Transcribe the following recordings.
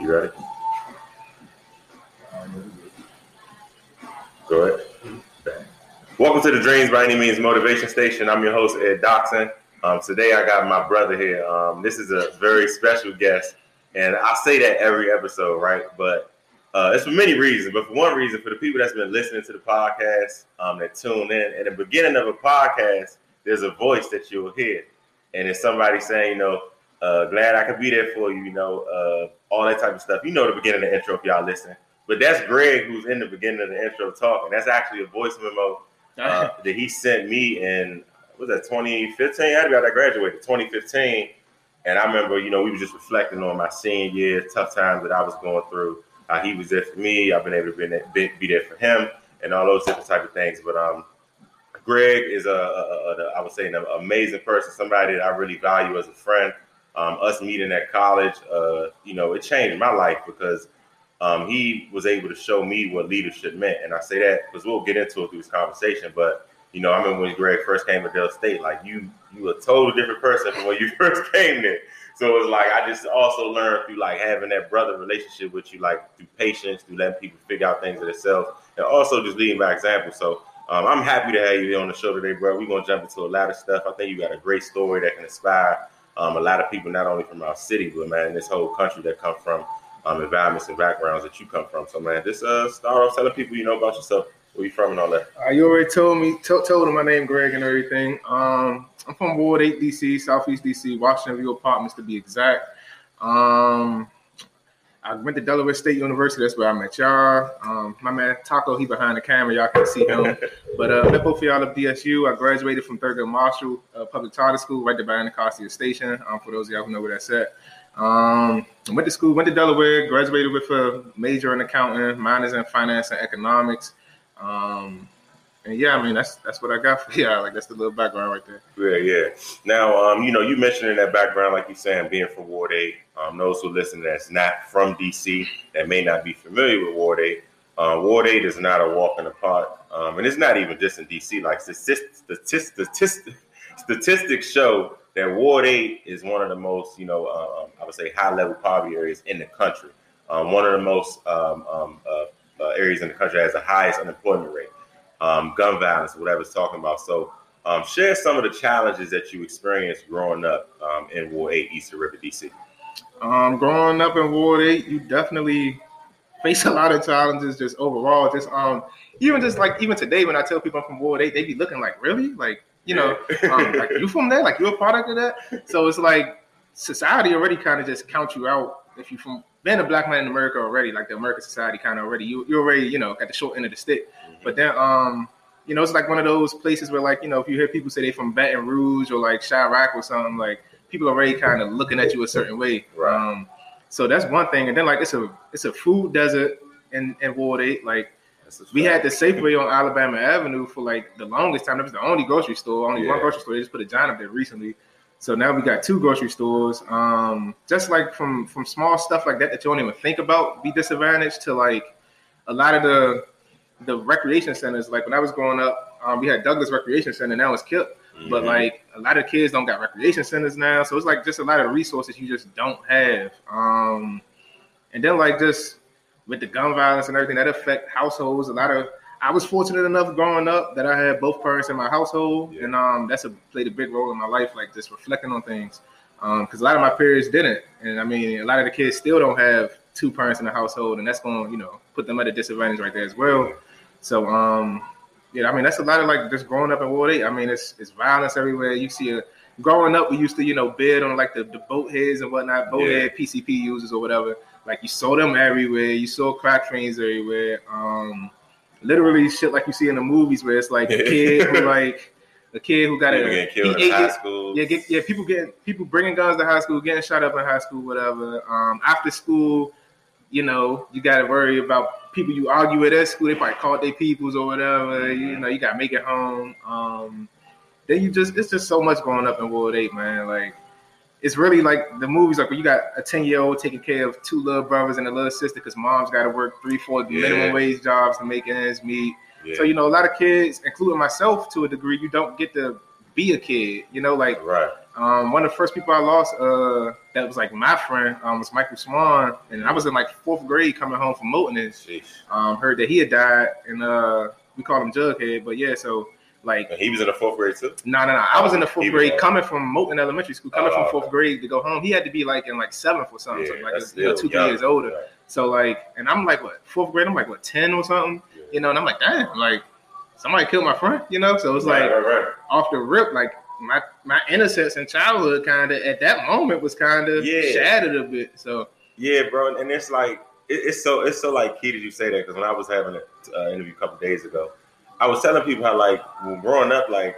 You ready? Go ahead. Welcome to the Dreams by Any Means Motivation Station. I'm your host, Ed Doxson. Um, today I got my brother here. Um, this is a very special guest, and I say that every episode, right? But uh, it's for many reasons. But for one reason, for the people that's been listening to the podcast, um, that tune in, at the beginning of a podcast, there's a voice that you'll hear, and it's somebody saying, you know, uh, glad I could be there for you, you know, uh, all that type of stuff. You know the beginning of the intro if y'all listen. But that's Greg who's in the beginning of the intro talking. That's actually a voice memo uh, that he sent me in was that 2015? I had I graduated 2015, and I remember you know we were just reflecting on my senior year, tough times that I was going through. Uh, he was there for me. I've been able to be, be there for him, and all those different type of things. But um, Greg is a, a, a I would say an amazing person, somebody that I really value as a friend. Um, us meeting at college, uh, you know, it changed my life because um, he was able to show me what leadership meant. And I say that because we'll get into it through this conversation. But you know, I remember when Greg first came to Del State, like you, you were a total different person from when you first came there. So it was like I just also learned through like having that brother relationship with you, like through patience, through letting people figure out things for themselves, and also just leading by example. So um, I'm happy to have you here on the show today, bro. We're gonna jump into a lot of stuff. I think you got a great story that can inspire um, a lot of people, not only from our city, but man, this whole country that come from um, environments and backgrounds that you come from. So, man, just uh, start off telling people you know about yourself, where you from, and all that. Uh, you already told me, t- told them my name, Greg, and everything. Um, I'm from Ward 8, DC, Southeast DC, Washington View Apartments to be exact. Um, I went to Delaware State University. That's where I met y'all. Um, my man Taco, he behind the camera. Y'all can see him. but uh, met both of y'all at DSU. I graduated from Thurgood Marshall uh, Public Charter School right there by Anacostia Station. Um, for those of y'all who know where that's at. Um, went to school, went to Delaware, graduated with a major in accounting, minors in finance and economics. Um, and yeah, I mean that's that's what I got for yeah, like that's the little background right there. Yeah, yeah. Now, um, you know, you mentioned in that background, like you saying, being from Ward Eight. Um, those who listen that's not from DC that may not be familiar with Ward Eight. Uh, Ward Eight is not a walk in the park, um, and it's not even just in DC. Like statistics, statistics, statistics show that Ward 8 is one of the most, you know, uh, um, I would say high level poverty areas in the country. Um, one of the most um, um, uh, uh, areas in the country has the highest unemployment rate, um, gun violence, whatever it's talking about. So, um, share some of the challenges that you experienced growing up in Ward 8, Eastern River, DC. growing up in Ward 8, you definitely face a lot of challenges just overall. Just um, even just like even today when I tell people I'm from Ward 8, they be looking like, really? Like, you know, um, like you from there, like you're a product of that. So it's like society already kind of just count you out if you from being a black man in America already, like the American society kind of already you you already you know at the short end of the stick. Mm-hmm. But then um you know it's like one of those places where like you know if you hear people say they from Baton Rouge or like Chiraq or something like people are already kind of looking at you a certain way. Right. Um, so that's one thing, and then like it's a it's a food desert in in Ward Eight. Like we had the Safeway on Alabama Avenue for like the longest time. It was the only grocery store, only yeah. one grocery store. They just put a giant up there recently. So now we got two grocery stores. Um, just like from from small stuff like that that you don't even think about be disadvantaged to like a lot of the the recreation centers. Like when I was growing up, um, we had Douglas Recreation Center. Now it's Kipp. Mm-hmm. But like a lot of kids don't got recreation centers now, so it's like just a lot of resources you just don't have. Um, and then like just with the gun violence and everything that affect households. A lot of I was fortunate enough growing up that I had both parents in my household, yeah. and um, that's a, played a big role in my life, like just reflecting on things. Because um, a lot of my peers didn't, and I mean, a lot of the kids still don't have two parents in the household, and that's going to, you know, put them at a disadvantage right there as well. So, um, yeah, I mean, that's a lot of like just growing up in Ward Eight. I mean, it's it's violence everywhere. You see a growing up, we used to, you know, bid on like the, the boat heads and whatnot, boat yeah. head PCP users or whatever. Like you saw them everywhere. You saw crack trains everywhere. Um, literally shit like you see in the movies where it's like a kid who like a kid who got people a getting killed in high school. Yeah, get, yeah, people getting people bringing guns to high school, getting shot up in high school, whatever. Um, after school, you know, you got to worry about people you argue with at school. They probably called their peoples or whatever. You know, you got to make it home. Um, then you just it's just so much going up in Ward Eight, man. Like it's really like the movies like when you got a 10 year old taking care of two little brothers and a little sister because mom's got to work three, four yeah. minimum wage jobs to make ends meet. Yeah. So, you know, a lot of kids, including myself to a degree, you don't get to be a kid, you know, like, right. Um, one of the first people I lost, uh, that was like my friend, um, was Michael Swan, and I was in like fourth grade coming home from Moten. And, um, heard that he had died, and uh, we called him Jughead. But yeah, so like And he was in the fourth grade too. no, no, no. I was in the fourth He was grade coming from Moten Elementary School, coming Oh, from fourth grade to go home. He had to be like in like seventh or something, so like that's you know, still two three years older. Yeah. So like, and I'm like what fourth grade? I'm like what ten or something, Yeah. you know? And I'm like, damn, like somebody killed my friend, you know? So it was like right, right, off the rip, like my my innocence in childhood kind of at that moment was kind of Yeah. shattered a bit. So Yeah, bro, and it's like it, it's so it's so like key that you say that because when I was having an uh, interview a couple days ago, I was telling people how like when growing up, like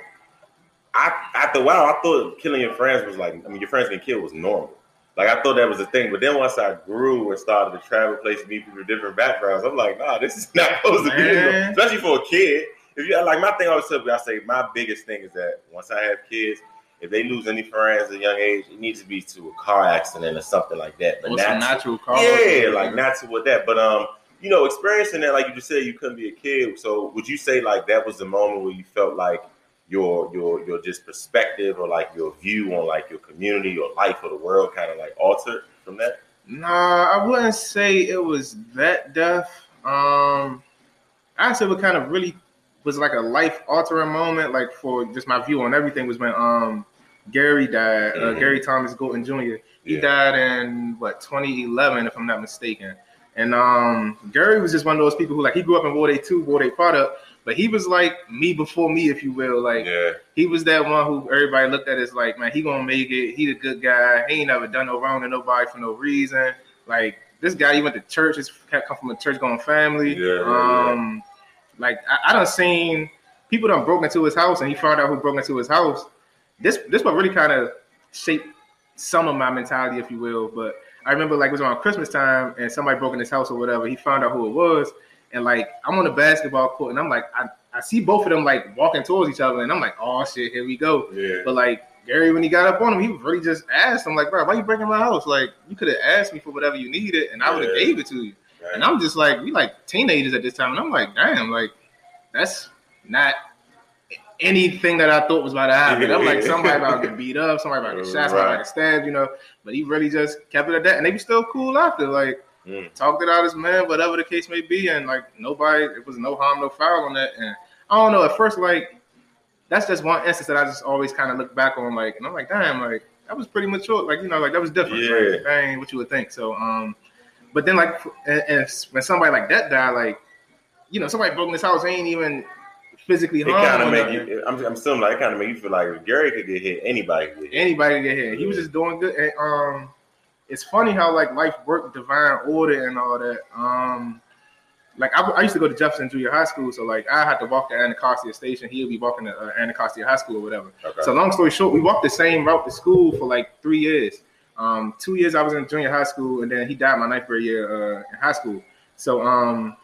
I after a while I thought killing your friends was like I mean your friends getting killed was normal. Like I thought that was a thing, but then once I grew and started to travel places, meet people with different backgrounds, I'm like, nah, this is not supposed to be, Man. especially for a kid. If you like my thing, I always tell people, I say my biggest thing is that once I have kids, if they lose any friends at a young age, it needs to be to a car accident or something like that. But or not to- natural cause. yeah, like not to with that, but um, you know, experiencing that, like you just said, you couldn't be a kid. So would you say like that was the moment where you felt like your your your just perspective or like your view on like your community or life or the world kind of like altered from that? Nah, I wouldn't say it was that death. Um, I'd say what kind of really was like a life altering moment, like for just my view on everything, was when um Gary died. Uh, Mhm. Gary Thomas Golden Jr. He Yeah. died in what 2011, if I'm not mistaken. And um, Gary was just one of those people who like he grew up in Ward 2, Ward 8 product, but he was like me before me, if you will. Like Yeah, he was that one who everybody looked at as like, man, he gonna make it. He a good guy. He ain't never done no wrong to nobody for no reason. Like this guy, he went to church. Cat come from a church going family. Yeah, yeah, yeah. um, like I, I done seen people done broke into his house, and he found out who broke into his house. This this what really kind of shaped some of my mentality, if you will. But I remember like it was around Christmas time, and somebody broke in his house or whatever. He found out who it was, and like I'm on the basketball court, and I'm like I, I see both of them like walking towards each other, and I'm like, oh shit, here we go. yeah, But like Gary, when he got up on him, he really just asked him like, bro, why you breaking my house? Like you could have asked me for whatever you needed, and I would have Yeah. gave it to you. right. And I'm just like, we like teenagers at this time, and I'm like, damn, like that's not anything that I thought was about to happen. I'm like, somebody about to get beat up, somebody about to get shot, somebody about to get stabbed, you know. But he really just kept it at that, and they be still cool after, like Mm. talked it out as man, whatever the case may be, and like nobody, it was no harm, no foul on that. And I don't know, at first, like that's just one instance that I just always kind of look back on, like, and I'm like, damn, like that was pretty mature, like you know, like that was different, Yeah. like, what you would think. So, um, but then like, and, and when somebody like that died, like, you know, somebody broke in this house, ain't even physically It kind of make you. I'm, I'm still like it kind of make you feel like if Gary could get hit, anybody could get hit. anybody can get hit. He was just doing good. And um, it's funny how like life worked, divine order, and all that. Um, like I, I used to go to Jefferson Junior High School, so like I had to walk to Anacostia Station. He would be walking to uh, Anacostia High School or whatever. Okay. So long story short, we walked the same route to school for like three years. Um, two years I was in junior high school, and then he died my ninth grade year uh, in high school. So um,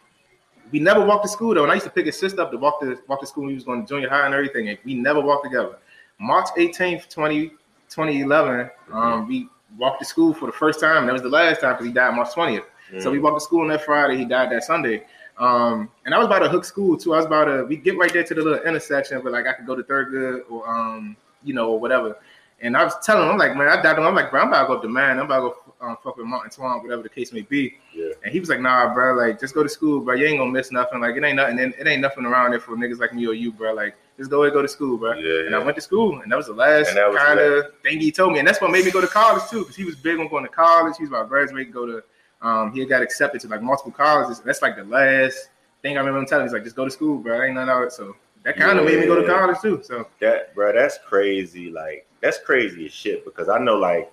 we never walked to school though, and I used to pick his sister up to walk to walk to school when he was going to junior high and everything, and we never walked together. March 18th, 20, 2011, um, we walked to school for the first time. and That was the last time because he died March 20th. So Mm. we walked to school on that Friday. He died that Sunday. Um, and I was about to hook school too. I was about to we get right there to the little intersection, but like I could go to Thurgood or um, you know, or whatever. And I was telling him, I'm like, man, I died. I'm like, bro, I'm about to go up to man. I'm about to go um, fuck with Martin Swan, whatever the case may be. Yeah. And he was like, nah, bro, like just go to school, bro. You ain't gonna miss nothing. Like it ain't nothing. It ain't nothing around there for niggas like me or you, bro. Like just go and go to school, bro. Yeah, And I went to school, and that was the last And that was kind of thing he told me, and that's what made me go to college too, because he was big on going to college. He was about to graduate, go to. Um, he got accepted to like multiple colleges. That's like the last thing I remember him telling me. He's like, just go to school, bro. Ain't nothing out. So that kind of made me go to college too. So That bro, that's crazy. Like that's crazy as shit because I know like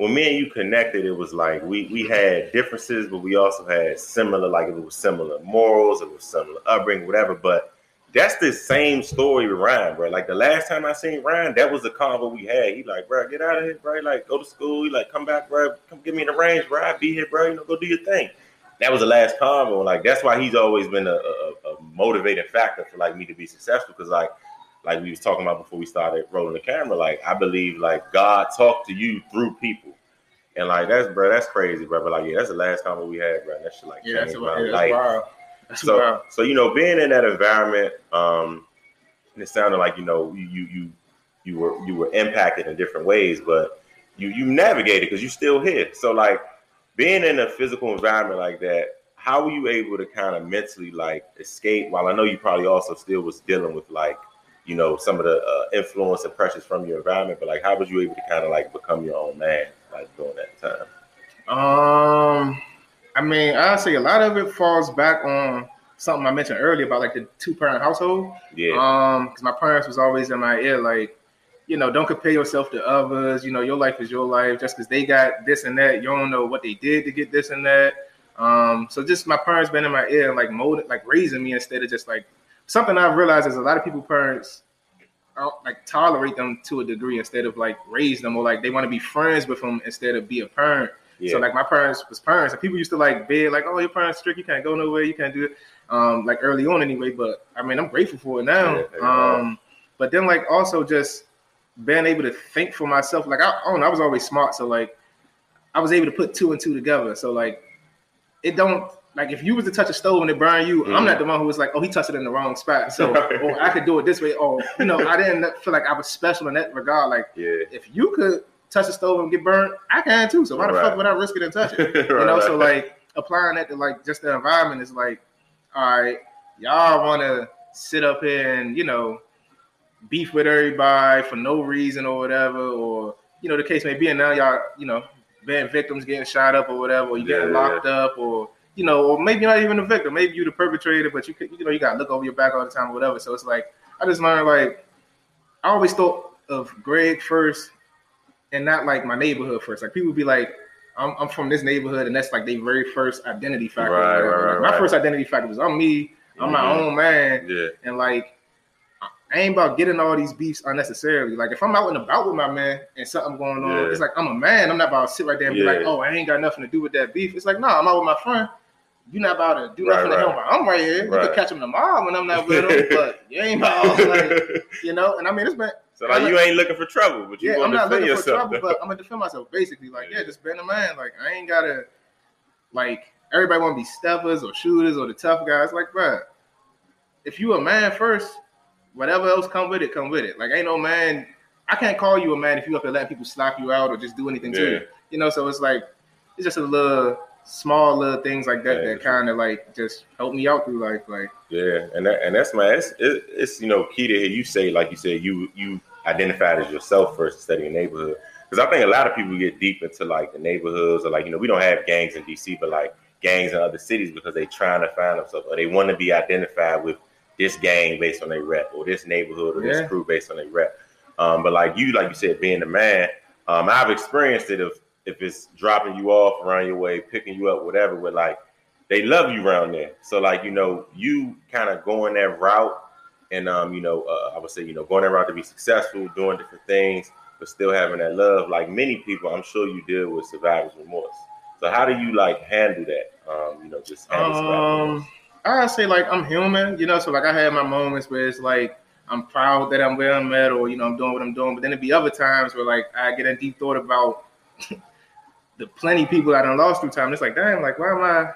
when me and you connected, it was like we we had differences, but we also had similar, like it was similar morals, it was similar upbringing, whatever. But that's the same story with Ryan, bro. Like the last time I seen Ryan, that was the convo we had. He like, bro, get out of here, bro. Like go to school. He like, come back, bro. Come get me in the range, bro. I be here, bro. You know, go do your thing. That was the last convo. Like that's why he's always been a, a, a motivating factor for like me to be successful. Because like like we was talking about before we started rolling the camera, like I believe like God talked to you through people. And like that's bro, that's crazy, bro. But like, yeah, that's the last time we had, bro. That shit like yeah, that's, changed my yeah, life. that's wild. That's So wild. so you know, being in that environment, um, and it sounded like you know you you you you were you were impacted in different ways, but you you navigated because you still here. So like being in a physical environment like that, how were you able to kind of mentally like escape? While I know you probably also still was dealing with like you know some of the uh, influence and pressures from your environment, but like how was you able to kind of like become your own man like during that time? Um, I mean, say a lot of it falls back on something I mentioned earlier about like the two parent household. Yeah. Um, because my parents was always in my ear, like, you know, don't compare yourself to others. You know, your life is your life. Just because they got this and that, you don't know what they did to get this and that. Um, so just my parents been in my ear, like molded, like raising me instead of just like something I've realized is a lot of people parents like tolerate them to a degree instead of like raise them or like they want to be friends with them instead of be a parent. Yeah. So like my parents was parents, and people used to like beg like, "Oh, your parents strict, you can't go nowhere, you can't do it." Um, like early on anyway. But I mean, I'm grateful for it now. Yeah, yeah. um, but then like also just being able to think for myself. Like I, I don't know, I was always smart, so like I was able to put two and two together. So like it don't like if you was to touch a stove and it burned you, I'm Mhm. not the one who was like, oh, he touched it in the wrong spot. So Right. or I could do it this way. Or you know, I didn't feel like I was special in that regard. Like Yeah. if you could touch a stove and get burned, I can too. So why the fuck would I risk it and touch it? you You know, so like applying that to like just the environment is like, all right, y'all want to sit up here and you know beef with everybody for no reason or whatever, or you know the case may be, and now y'all you know being victims getting shot up or whatever, or you getting Yeah, yeah. locked up, or you know, or maybe not even a victim, maybe you the perpetrator, but you could, you know you got to look over your back all the time or whatever. So it's like I just learned like I always thought of Greg first and not like my neighborhood first. Like people be like, I'm, I'm from this neighborhood, and that's like their very first identity factor. or Right, right, right, my first identity factor was I'm me. I'm my Mhm. own man, Yeah. and like I ain't about getting all these beefs unnecessarily. Like if I'm out and about with my man and something going on, Yeah. it's like I'm a man. I'm not about to sit right there and be like, oh, I ain't got nothing to do with that beef. It's like, no, I'm out with my friend. You're not about to do Right, nothing to him. I'm right here. You Right. can catch him tomorrow when I'm not with him, but you ain't about like, you know. And I mean, it's been so like you ain't looking for trouble, but you yeah, I'm to not defend looking for yourself. trouble, but I'm gonna defend myself basically. Like, yeah, Yeah. just being a man. Like, I ain't gotta like everybody want to be steppers or shooters or the tough guys. Like, bruh, if you a man first, whatever else come with it, come with it. Like, ain't no man. I can't call you a man if you up there letting people slap you out or just do anything to you. You know, so it's like it's just a little small little things like that Yeah, that kind of like just help me out through life. Like, Yeah, and that, and that's my it's, it, it's you know key to hear you say like you said you you identified as yourself first instead of your neighborhood because I think a lot of people get deep into like the neighborhoods or like you know we don't have gangs in DC but like gangs in other cities because they're trying to find themselves or they want to be identified with this gang based on their rep or this neighborhood or Yeah. this crew based on their rep. Um, but like you, like you said, being the man, um, I've experienced it if if it's dropping you off around your way, picking you up, whatever. With like they love you around there. So like you know, you kind of going that route, and um, you know, uh, I would say you know going that route to be successful, doing different things, but still having that love. Like many people, I'm sure you deal with survivor's remorse. So how do you like handle that? Um, you know, just handle survivor's remorse. Um, I say like I'm human, you know. So like I had my moments where it's like I'm proud that I'm where I'm at, or you know I'm doing what I'm doing. But then it'd be other times where like I get in deep thought about the plenty people that I done lost through time. It's like damn, like why am I?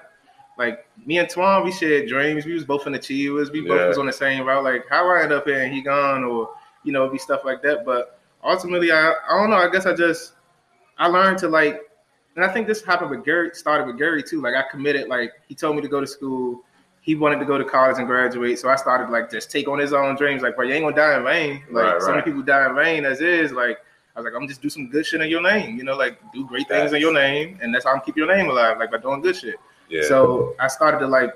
Like me and Twan, we shared dreams. We was both in the Chivas. We both Yeah. was on the same route. Like how I end up here and he gone, or you know, it'd be stuff like that. But ultimately, I I don't know. I guess I just I learned to like and I think this happened with Gary, started with Gary too. Like I committed, like he told me to go to school. He wanted to go to college and graduate. So I started like just take on his own dreams. Like, bro, you ain't gonna die in vain. Like Right, so many people die in vain as is. Like I was like, I'm gonna just do some good shit in your name. You know, like do great things in your name, and that's how I'm keep your name alive, like by doing good shit. Yeah. So I started to like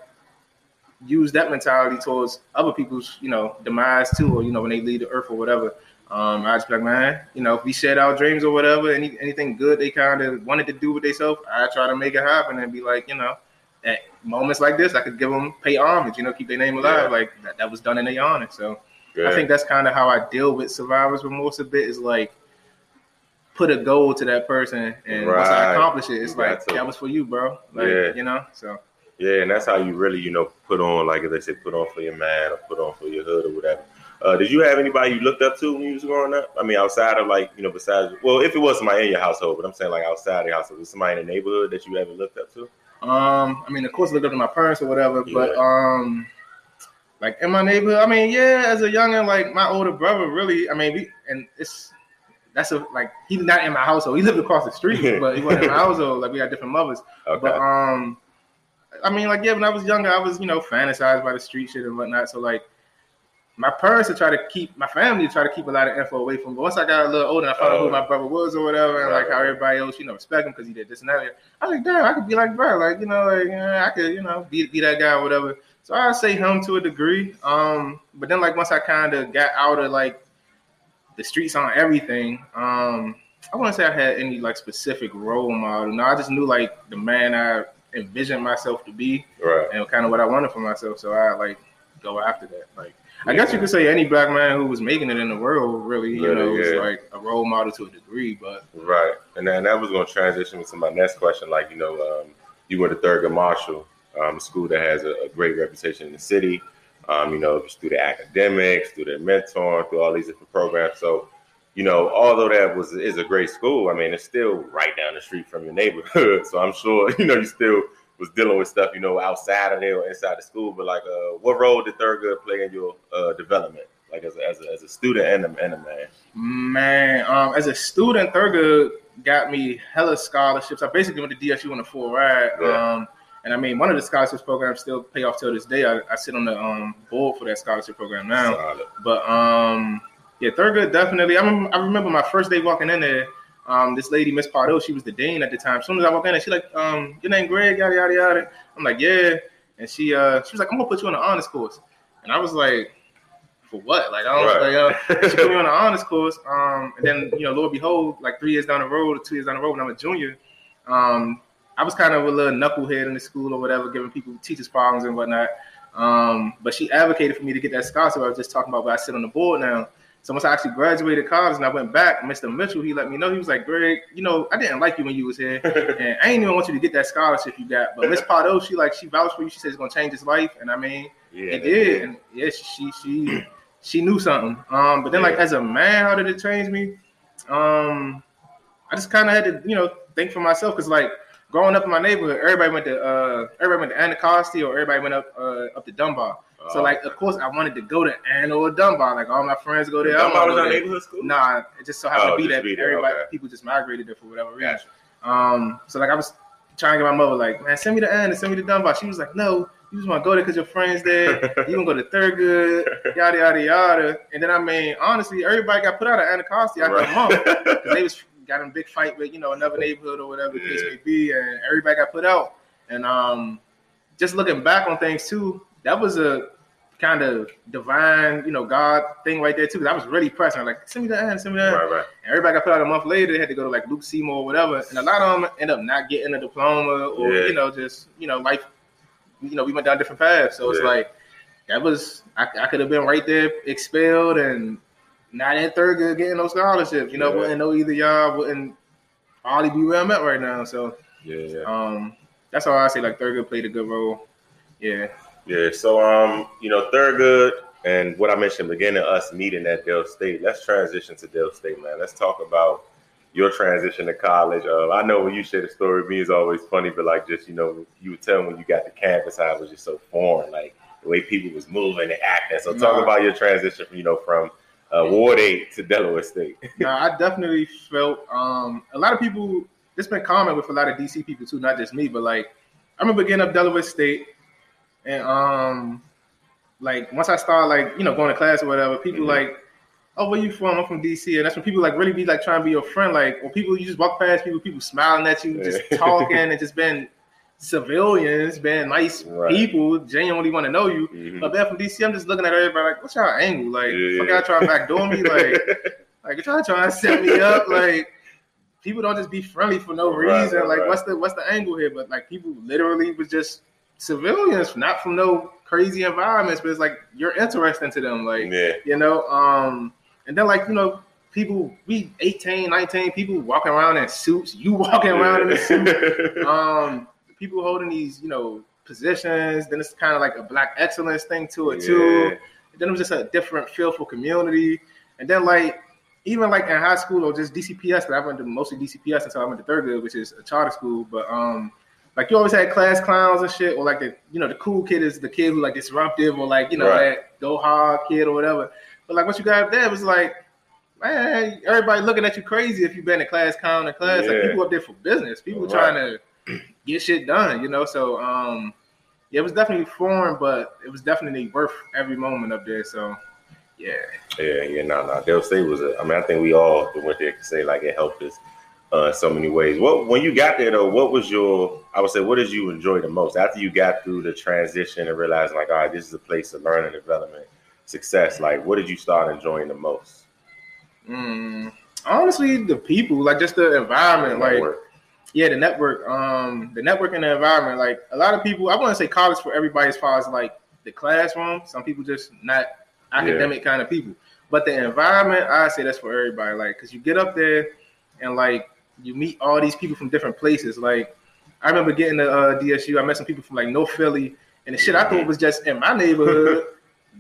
use that mentality towards other people's, you know, demise too, or you know, when they leave the earth or whatever. Um, I just be like, man, you know, if we shared our dreams or whatever, any anything good they kind of wanted to do with themselves, I try to make it happen and be like, you know, at moments like this, I could give them pay homage, you know, keep their name alive, Yeah. like that, that was done in their honor. So Yeah. I think that's kind of how I deal with survivors remorse a bit. Is like put a goal to that person, and once I accomplish it, it's You like that was for you, bro. Like Yeah. you know, so. Yeah, and that's how you really, you know, put on, like as they say, put on for your man or put on for your hood or whatever. Uh, did you have anybody you looked up to when you was growing up? I mean, outside of like, you know, besides, well, if it was somebody in your household, but I'm saying like outside your household, was somebody in the neighborhood that you ever looked up to? Um, I mean, of course, I looked up to my parents or whatever, but um, Like in my neighborhood, I mean, yeah, as a youngin, like my older brother, really, I mean, we, and it's that's a like he's not in my household. He lived across the street, but he wasn't in my household. Like we got different mothers. Okay. But um, I mean, like yeah, when I was younger, I was you know fantasized by the street shit and whatnot. So like, my parents would try to keep my family try to keep a lot of info away from. me. But once I got a little older, and I found out Oh. who my brother was or whatever, and like how everybody else, you know, respect him because he did this and that. I was like, damn, I could be like bro, like you know, like yeah, I could, you know, be be that guy or whatever. So I say him to a degree. Um, but then like once I kind of got out of like the streets on everything, um, I wouldn't say I had any like specific role model. No, I just knew like the man I envisioned myself to be right. and kind of what I wanted for myself. So I like go after that. Like I guess you could say any black man who was making it in the world really, you Really, know, was like a role model to a degree. But Right, and then that was going to transition to my next question. Like, you know, um, you went to Thurgood Marshall, um, a school that has a, a great reputation in the city. Um, you know, through the academics, through their mentoring, through all these different programs. So, you know, although that was is a great school, I mean, it's still right down the street from your neighborhood. So I'm sure, you know, you still was dealing with stuff, you know, outside of there or inside the school. But like, uh, what role did Thurgood play in your uh, development, like as a, as a, as a student and a, and a man? man, um, as a student, Thurgood got me hella scholarships. I basically went to DSU on a full ride. Yeah. Um, and I mean, one of the scholarships programs still pay off till this day. I, I sit on the um, board for that scholarship program now. Solid. But um, yeah, Thurgood definitely. I remember, I remember my first day walking in there. Um, this lady, Miss Pardo, she was the dean at the time. As soon as I walked in there, she like, um, your name Greg, yada yada yada. I'm like, yeah. And she uh, she was like, I'm gonna put you on the honors course. And I was like, for what? Like, I don't Right. like, uh, she put me on the honors course. Um, and then you know, Lord behold, like three years down the road, two years down the road, when I'm a junior, um, I was kind of a little knucklehead in the school or whatever, giving people teachers problems and whatnot. Um, but she advocated for me to get that scholarship. I was just talking about, but I sit on the board now. So once I actually graduated college and I went back, Mr. Mitchell, he let me know. He was like, Greg, you know, I didn't like you when you was here, and I ain't even want you to get that scholarship you got. But Miss Pardo, she like she vouched for you. She said it's gonna change his life, and I mean, yeah, it did. And yeah, she she she knew something. Um, but then like as a man, how did it change me? Um, I just kind of had to, you know, think for myself because like growing up in my neighborhood, everybody went to uh everybody went to Anacostia or everybody went up uh up to Dunbar. So Uh, like of course I wanted to go to Ann or Dunbar. Like all my friends go there. Dunbar was our neighborhood school. Nah, it just so happened Oh, to be that be there, everybody okay. people just migrated there for whatever reason. Gotcha. Um, so like I was trying to get my mother like, man, send me to Ann and send me to Dunbar. She was like, no, you just want to go there because your friends there. You can go to Thurgood, yada yada yada. And then I mean, honestly, everybody got put out of Anacostia after a month because they was got in a big fight with you know another neighborhood or whatever the case may be, and everybody got put out. And um, just looking back on things too, that was a kind of divine, you know, God thing right there too. 'cause I was really pressing, like, send me that, Ann, send me that. right, right. And everybody got put out a month later. They had to go to like Luke C. Moore or whatever, and a lot of them end up not getting a diploma or Yeah. you know just you know life. You know, we went down different paths, so it's like that was I, I could have been right there expelled and not in Thurgood getting those scholarships. You know, Yeah. wouldn't know either y'all wouldn't probably be where I'm at right now. So Yeah, um, that's how I say like Thurgood played a good role. Yeah, Yeah, so um, you know, Thurgood and what I mentioned beginning us meeting at Del State. Let's transition to Del State, man. Let's talk about your transition to college. Uh, I know when you share the story, me is always funny, but like just you know, you would tell when you got to campus how it was just so foreign, like the way people was moving and acting. So talk about your transition from you know from uh, Ward Eight to Delaware State. no, I definitely felt um, a lot of people. It's been common with a lot of DC people too, not just me, but like I remember getting up Delaware State, and um, like once I started like you know going to class or whatever, people Mhm. like, oh, where you from? I'm from DC, and that's when people like really be like trying to be your friend. Like when people you just walk past people, people smiling at you, just talking, and just being civilians, being nice Right. people, genuinely want to know you. Mhm. But being from DC, I'm just looking at everybody like, what's y'all angle? Like, Yeah. fuck y'all trying to backdoor me? Like, like if y'all trying to set me up, like people don't just be friendly for no Right, reason. right, like, what's the what's the angle here? But like people literally was just civilians, not from no crazy environments, but it's like you're interesting to them. Like, yeah, you know, um, and then like, you know, people we 18, 19, people walking around in suits, you walking around in a suit. Um, people holding these, you know, positions, then it's kind of like a black excellence thing to it too. Yeah. then it was just a different feel for community. And then like even like in high school or just DCPS, but I went to mostly DCPS until I went to Thurgood, which is a charter school. But um like you always had class clowns and shit, or like the you know the cool kid is the kid who like disruptive or like you know Right. that go hard kid or whatever. But like what you got up there was like, man, everybody looking at you crazy if you've been in class clown in class. Like Yeah. people up there for business, people Right. trying to get shit done, you know. So um, yeah, it was definitely foreign, but it was definitely worth every moment up there. So yeah, Yeah, yeah, no, no. Del State was. A, I mean, I think we all went there can say like it helped us uh, in so many ways. What when you got there though? What was your? I would say, what did you enjoy the most after you got through the transition and realizing like, all right, this is a place of learning, development, success. Like, what did you start enjoying the most? mm, honestly, the people, like just the environment, like. Yeah, the network, um, the network and the environment. Like a lot of people, I want to say college for everybody as far as like the classroom. Some people just not academic kind of people, but the environment, I say that's for everybody. Like, cause you get up there and like you meet all these people from different places. Like, I remember getting to uh, DSU. I met some people from like North Philly, and the shit I thought was just in my neighborhood.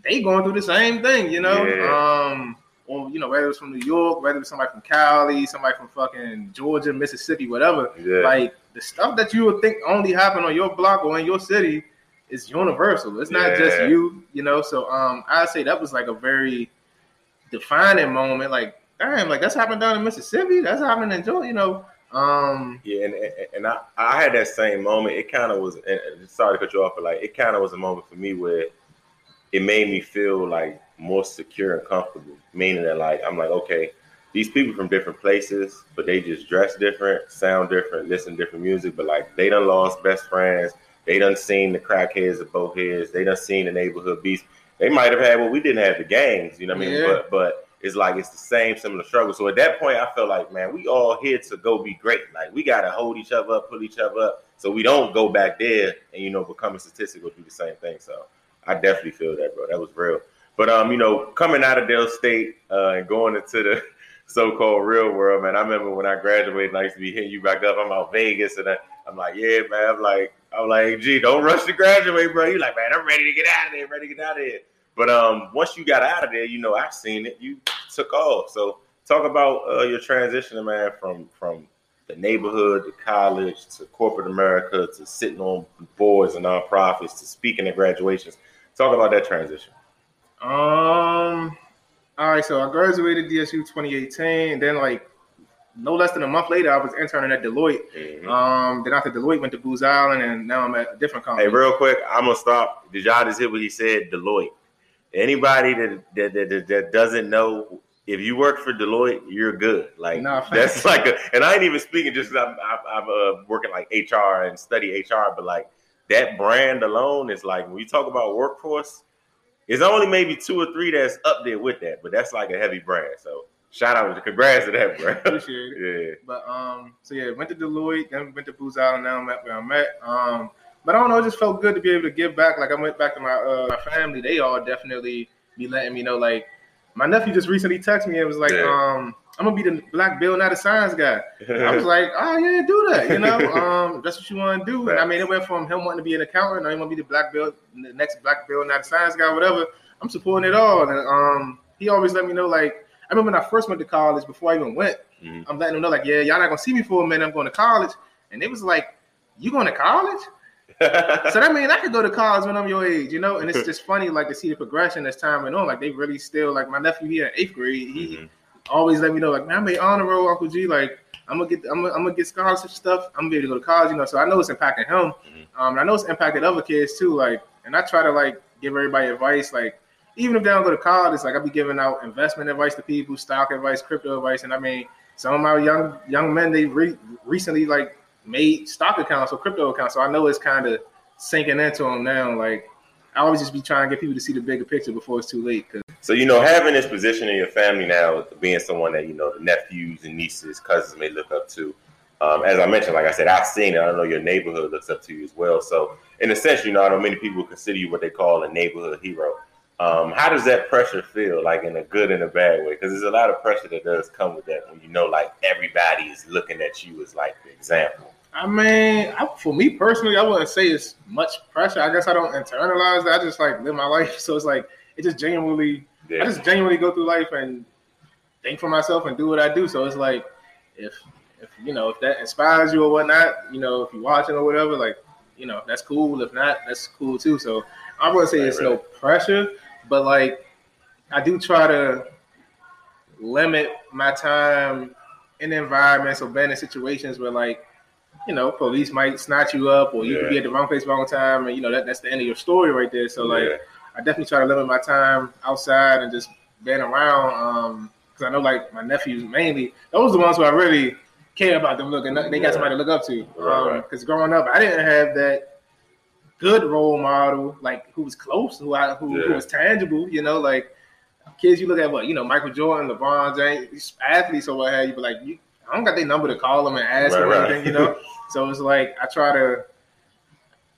they going through the same thing, you know. Yeah. Um, or you know, whether it was from New York, whether it was somebody from Cali, somebody from fucking Georgia, Mississippi, whatever. Yeah. Like the stuff that you would think only happen on your block or in your city is universal. It's not just you, you know. So um, I'd say that was like a very defining moment. Like, damn, like that's happening down in Mississippi. That's happening in Georgia, you know. Um, Yeah, and, and- I, I had that same moment. It kind of was. Sorry to cut you off, but like it kind of was a moment for me where it made me feel like more secure and comfortable. Meaning that like I'm like, okay, these people from different places, but they just dress different, sound different, listen to different music, but like they done lost best friends. They done seen the crackheads, the bowheads. They done seen the neighborhood beats. They might have had what we didn't have, the gangs. You know what I mean? Yeah. But but it's like it's the same similar struggle. So at that point, I felt like, man, we all here to go be great. Like we gotta hold each other up, pull each other up, so we don't go back there and you know become a statistic or do the same thing. So I definitely feel that, bro. That was real. But um, you know, coming out of Del State uh, and going into the so-called real world, man. I remember when I graduated, I used to be hitting you back up. I'm out Vegas, and I, I'm like, yeah, man. I'm like, I'm like, gee, don't rush to graduate, bro. You like, man, I'm ready to get out of there, ready to get out of here. But um, once you got out of there, you know, I've seen it. You took off. So talk about uh, your transition, man, from from the neighborhood to college to corporate America to sitting on boards and nonprofits to speaking at graduations. Talk about that transition. Um. All right, so I graduated DSU 2018. Then, like, no less than a month later, I was interning at Deloitte. Mhm. Um. Then after Deloitte, went to Booz Allen, and now I'm at a different company. Hey, real quick, I'm gonna stop. Did y'all just hear what he said? Deloitte. Anybody that that, that, that, doesn't know, if you work for Deloitte, you're good. Like Nah, that's like a, and I ain't even speaking just 'cause I'm, I'm, I'm uh, working like HR and study HR, but like that brand alone is like when you talk about workforce, it's only maybe two or three that's up there with that, but that's like a heavy brand. So shout out, to congrats to that, bro. Appreciate it. yeah. But um, so yeah, went to Deloitte, then went to Booz Allen. Now I'm at where I'm at. Um, but I don't know, it just felt good to be able to give back. Like I went back to my uh, my family. They all definitely be letting me know. Like my nephew just recently texted me and was like, Yeah. um, I'm gonna be the black Bill Nye the Science Guy. I was like, oh yeah, do that. You know, um, that's what you want to do. And I mean, it went from him wanting to be an accountant, he want to be the black Bill, the next black Bill Nye the Science Guy, whatever. I'm supporting it all. And um, he always let me know. Like I remember when I first went to college, before I even went, Mhm. I'm letting them know, like, yeah, y'all not gonna see me for a minute. I'm going to college, and it was like, you going to college? so that means I could go to college when I'm your age, you know. And it's just funny, like to see the progression as time went on. Like they really still, like my nephew here in eighth grade, he Mhm. Always let me know, like, man, I made honor roll, Uncle G. Like, I'm gonna get, I'm gonna, I'm gonna get scholarship stuff. I'm gonna be able to go to college, you know. So I know it's impacting him. Mhm. Um, and I know it's impacted other kids too. Like, and I try to like give everybody advice. Like, even if they don't go to college, it's like I'll be giving out investment advice to people, stock advice, crypto advice. And I mean, some of my young young men they re- recently like made stock accounts or crypto accounts. So I know it's kind of sinking into them now. Like, I always just be trying to get people to see the bigger picture before it's too late. Cause So you know, having this position in your family now, being someone that you know the nephews and nieces, cousins may look up to. Um, as I mentioned, like I said, I've seen it. I know your neighborhood looks up to you as well. So in a sense, you know, I know many people consider you what they call a neighborhood hero. Um, how does that pressure feel, like in a good and a bad way? Because there's a lot of pressure that does come with that when you know, like everybody is looking at you as like the example. I mean, I, for me personally, I wouldn't say it's much pressure. I guess I don't internalize that. I just like live my life. So it's like it just genuinely, I just genuinely go through life and think for myself and do what I do. So it's like if if you know if that inspires you or whatnot, you know, if you're watching or whatever, like you know, that's cool. If not, that's cool too. So I wouldn't say Right, it's no pressure, but like I do try to limit my time in environments or being in situations where like you know police might snatch you up or you could be at the wrong place wrong time and you know that, that's the end of your story right there so like Yeah. I definitely try to limit my time outside and just being around um because i know like my nephews mainly those are the ones who i really care about them looking they Yeah. got somebody to look up to Right, um right. because growing up i didn't have that good role model like who was close who i who, who was tangible you know like kids you look at what you know Michael Jordan, LeBron James, these athletes or what have you, but like you, I don't got their number to call them and ask Right, them anything, you know. so it's like I try to.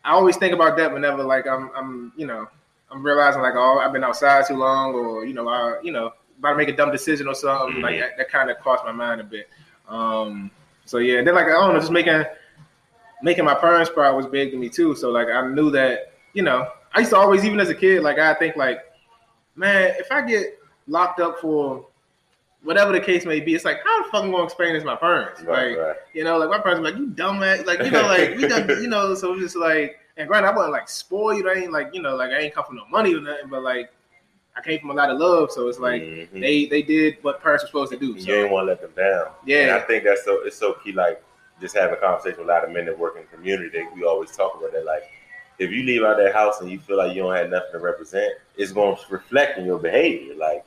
I always think about that whenever like I'm I'm you know I'm realizing like oh I've been outside too long or you know I you know about to make a dumb decision or something like Mhm. that, that kind of crossed my mind a bit. Um, so yeah, and then like I don't know, just making making my parents proud was big to me too. So like I knew that you know I used to always even as a kid like I think like man if I get locked up for whatever the case may be, it's like how the fuck am I gonna explain this to my parents? Right, like right. you know, like my parents like, you dumbass, like you know, like we done, you know, so it's just like, and granted, I wasn't like spoiled, I ain't like, you know, like I ain't come from no money or nothing, but like I came from a lot of love, so it's like Mhm. they they did what parents were supposed to do. you So ain't want to let them down. Yeah. and I think that's so it's so key. Like just having a conversation with a lot of men that work in the community. That we always talk about that. Like if you leave out that house and you feel like you don't have nothing to represent, it's going to reflect in your behavior. Like,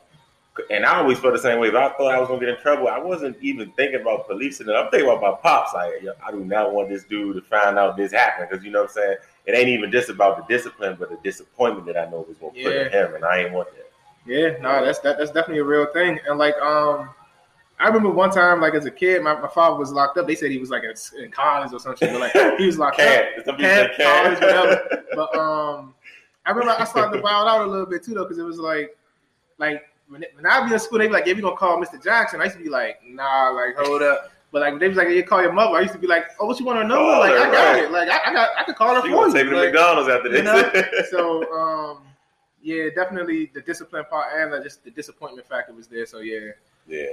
and I always felt the same way. If I thought I was going to get in trouble, I wasn't even thinking about policing it. I'm thinking about my pops. Like, I do not want this dude to find out this happened because you know what I'm saying. It ain't even just about the discipline, but the disappointment that I know was going to put in him, and I ain't want that. yeah, no, that's that, that's definitely a real thing. And like um I remember one time, like as a kid, my, my father was locked up. They said he was like in, in college or something, but like he was locked up. Some people say college, whatever. But um, I remember I started to wild out a little bit too though, because it was like, like when, when I be in school, they'd be like, "Yeah, we gonna call Mr. Jackson." I used to be like, "Nah, like hold up." But like they was like, "You call your mother," I used to be like, "Oh, what you want to know?" Oh, like I got right. it. Like I, I got, I could call her She for you. take me to Like, McDonald's after you this. so um, yeah, definitely the discipline part and like, just the disappointment factor was there. So yeah, Yeah.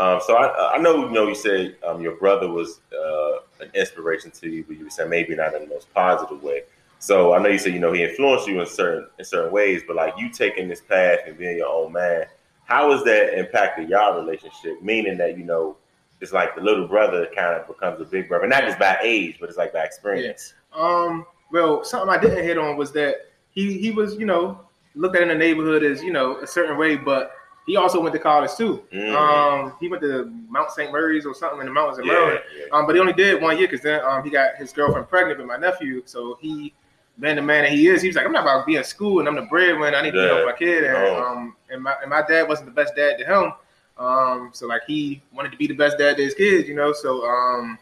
Um, so I, I know you know you said um, your brother was uh, an inspiration to you, but you said maybe not in the most positive way. So I know you said you know he influenced you in certain in certain ways, but like you taking this path and being your own man, how has that impacted y'all relationship? Meaning that you know it's like the little brother kind of becomes a big brother, not just by age, but it's like by experience. Um, well, something I didn't hit on was that he he was, you know, looked at in the neighborhood as, you know, a certain way, but he also went to college too. Mm. Um, he went to Mount St. Mary's or something in the mountains in Yeah, Maryland. yeah. Um, but he only did one year because then um he got his girlfriend pregnant with my nephew. So he being the man that he is, he was like, I'm not about to be in school and I'm the breadwinner. I need to help my kid. And Oh. um and my and my dad wasn't the best dad to him. Um, so like he wanted to be the best dad to his kids, you know. So um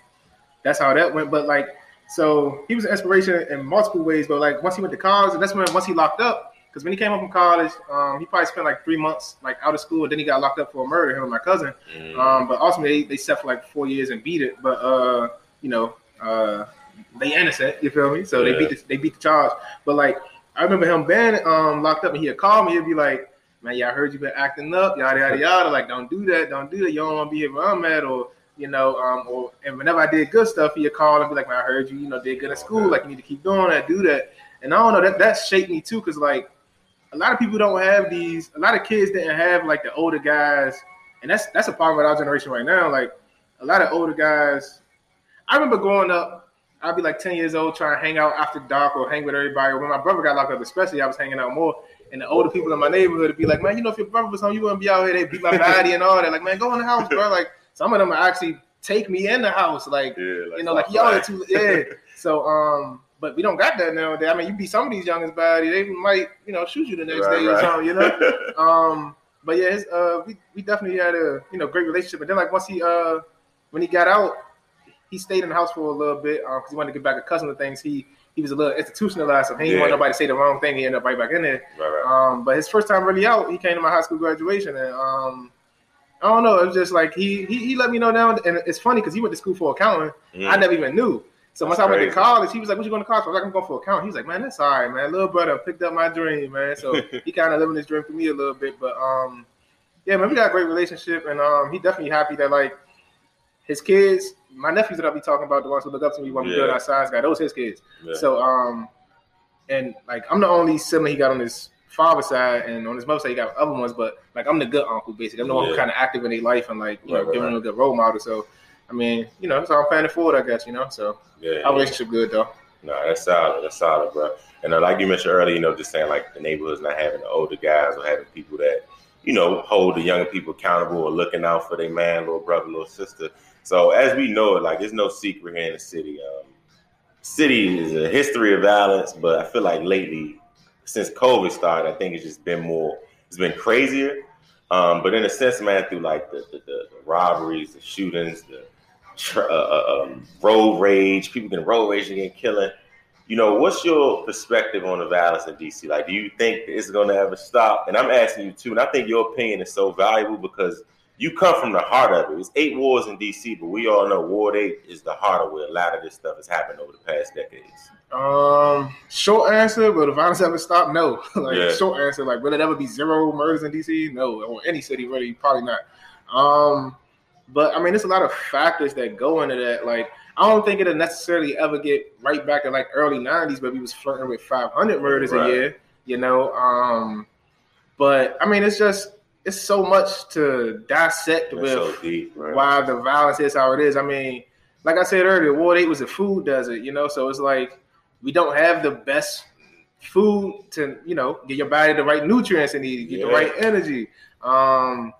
that's how that went. But like so he was an inspiration in multiple ways. But like once he went to college, and that's when once he locked up, because when he came up from college, um, he probably spent like three months like out of school, and then he got locked up for a murder. Him and my cousin. Mm. Um, but ultimately they, they set for like four years and beat it. But uh, you know, uh, they innocent. You feel me? So Yeah. they beat the, they beat the charge. But like I remember him being um locked up, and he'd call me. He'd be like, "Man, yeah, I heard you been acting up, yada yada yada. Like, don't do that, don't do that. You don't want to be here where I'm at, or." You know, um, or and whenever I did good stuff, he'd call and be like, "Man, I heard you, you know, did good at school. Like, you need to keep doing that, do that." And I don't know that that shaped me too, because like a lot of people don't have these. A lot of kids didn't have like the older guys, and that's that's a problem with our generation right now. Like a lot of older guys. I remember growing up, I'd be like ten years old trying to hang out after dark or hang with everybody. Or when my brother got locked up, especially, I was hanging out more. And the older people in my neighborhood would be like, "Man, you know, if your brother was home, you wouldn't be out here. They beat my body and all that. Like, man, go in the house, bro. Like some of them actually take me in the house. Like Yeah, you know, like y'all are too yeah. So um, but we don't got that nowadays. I mean, you beat some of these youngest body, they might you know shoot you the next Right, day or something. You know. Um, but yeah, his, uh, we we definitely had a you know great relationship. And then like once he uh when he got out, he stayed in the house for a little bit because he wanted to get back accustomed to things. He he was a little institutionalized, so he didn't want nobody to say the wrong thing. He ended up right back in there. right, right. Um, but his first time really out, he came to my high school graduation, and um, I don't know. It was just like he he, he let me know now, and it's funny because he went to school for accounting. Mm. I never even knew. So once I went to college, he was like, "What you going to college?" for?" I was like, "I'm going for accounting." He was like, "Man, that's all right, man. Little brother picked up my dream, man." So he kind of living his dream for me a little bit, but um, yeah, man, we got a great relationship, and um, he definitely happy that like his kids, my nephews that I'll be talking about, the ones who look up to me when we Yeah. build our science guy, those his kids. Yeah. So um, and like I'm the only sibling he got on his father's side, and on his mother's side he got other ones, but like I'm the good uncle basically. I'm the one who kind of active in their life and like you Right, know right, giving right. them a good role model. So I mean, you know, how I'm planning forward, I guess. You know, so yeah, our yeah. relationship good though. No, that's solid. That's solid, bro. And uh, like you mentioned earlier, you know, just saying like the neighborhood's not having the older guys or having people that, you know, hold the younger people accountable or looking out for their man, little brother, little sister. So as we know it, like there's no secret here in the city. Um, city is a history of violence, but I feel like lately, since COVID started, I think it's just been more. It's been crazier. Um, but in a sense, man, through like the, the, the, the robberies, the shootings, the uh, uh, um, road rage, people getting road rage and getting killing. You know, what's your perspective on the violence in DC? Like, do you think it's going to ever stop? And I'm asking you too, and I think your opinion is so valuable because you come from the heart of it. It's eight wars in DC, but we all know Ward Eight is the heart of where a lot of this stuff has happened over the past decades. Um, short answer, will the violence ever stop? No. like Yeah. short answer, like will it ever be zero murders in DC? No, or any city really, probably not. Um, but I mean, there's a lot of factors that go into that. Like, I don't think it'll necessarily ever get right back to like early '90s, where we was flirting with 500 murders Right. a year. You know, um, but I mean, it's just it's so much to dissect That's with so deep, right? why the violence is how it is. I mean, like I said earlier, Ward 8 was a food desert, you know, so it's like we don't have the best food to, you know, get your body the right nutrients and get the right energy. Um,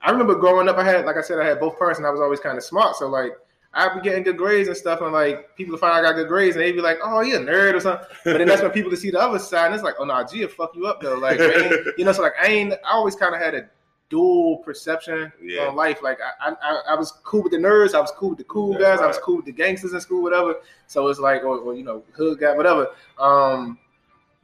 I remember growing up, I had, like I said, I had both parents and I was always kind of smart. So, like, I'd be getting good grades and stuff, and like people find out I got good grades, and they'd be like, "Oh, you a nerd or something." But then that's when people could see the other side, and it's like, "Oh no, G fuck you up though." Like, you know, so like I ain't, I always kind of had a dual perception Yeah. on life. Like I, I, I was cool with the nerds, I was cool with the cool That's guys, I was cool with the gangsters in school, whatever. So it's like, or, or you know, hood guy, whatever. Um,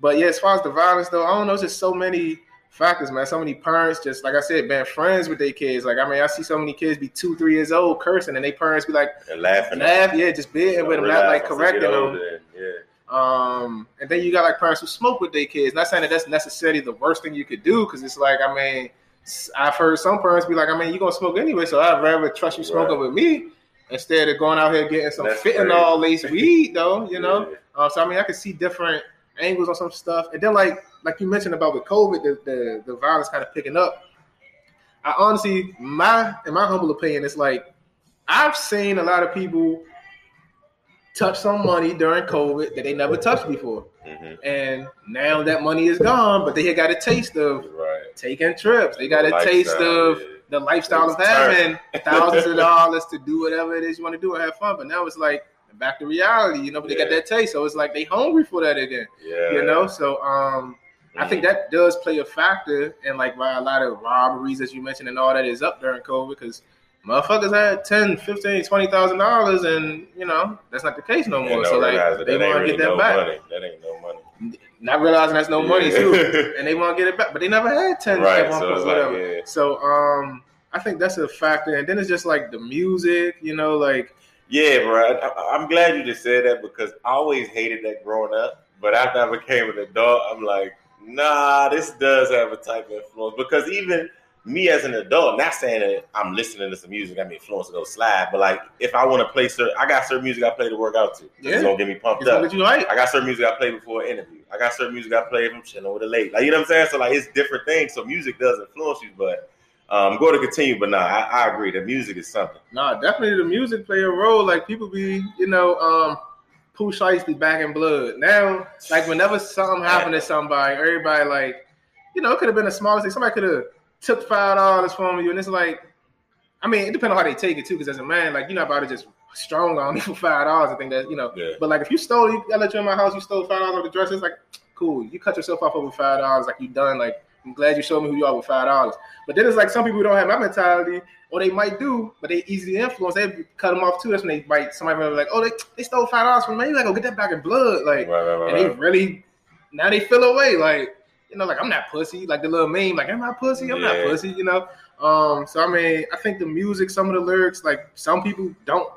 but yeah, as far as the violence though, I don't know. It's just so many factors, man. So many parents just like I said, been friends with their kids. Like I mean, I see so many kids be two, three years old cursing, and they parents be like, and laughing. laugh, yeah, just bidding with them, not like correcting them. Yeah. Um, and then you got like parents who smoke with their kids. Not saying that that's necessarily the worst thing you could do, because it's like, I mean, I've heard some parents be like, I mean, you're gonna smoke anyway, so I'd rather trust you smoking Right. with me instead of going out here getting some That's fentanyl laced weed, though. You know, Yeah. uh, so I mean, I can see different angles on some stuff, and then like like you mentioned about with COVID, the the, the violence kind of picking up. I honestly, my in my humble opinion, it's like I've seen a lot of people touch some money during COVID that they never touched before, Mhm. and now that money is gone, but they got a taste of Right. taking trips. They got a taste of the lifestyle of having thousands of dollars to do whatever it is you want to do and have fun. But now it's like back to reality, you know. But they got that taste, so it's like they hungry for that again, Yeah. you know. So um, I think that does play a factor in like why a lot of robberies, as you mentioned, and all that is up during COVID because motherfuckers had 10 15 20000 dollars and you know that's not the case no more. so like that they want to really get that no back, Money. That ain't no money. not realizing that's no money Yeah. too, and they want to get it back, but they never had 10 Right, so like, whatever. yeah. So um, I think that's a factor, and then it's just like the music, you know, like Yeah, bro. I, I- I'm glad you just said that because I always hated that growing up. But after I became an adult, I'm like, nah, this does have a type of influence. Because even me as an adult, not saying that I'm listening to some music, got me influenced to go slide, but like if I want to play certain, I got certain music I play to work out to. Yeah. It's gonna get me pumped it's up. what you like. I got certain music I play before an interview. I got certain music I play if I'm chilling with a late. Like you know what I'm saying? So like it's different things. So music does influence you, but um, go to continue. But nah, I, I agree. The music is something. Nah, definitely the music play a role. Like people be, you know, um, Pooh Shiesty be back in blood. Now, like whenever something happened to somebody, everybody like, you know, it could have been the smallest thing. Somebody could have took five dollars from you, and it's like, I mean, it depends on how they take it too. Because as a man, like you're not about to just strong on me for five dollars. I think that you know. Yeah. But like if you stole, you I let you in my house, you stole five dollars off the dress. It's like cool. You cut yourself off over five dollars. Like you done. Like I'm glad you showed me who you are with five dollars. But then it's like some people don't have my mentality, or they might do, but they easily influence. They cut them off too. That's when they might somebody might be like, oh, they, they stole five dollars from me. You gotta go get that back in blood. Like, Right, right, right, and they really now they feel away. Like, you know, like I'm not pussy. Like the little meme, like am I pussy? I'm Yeah. not pussy. You know. Um. So I mean, I think the music, some of the lyrics, like some people don't.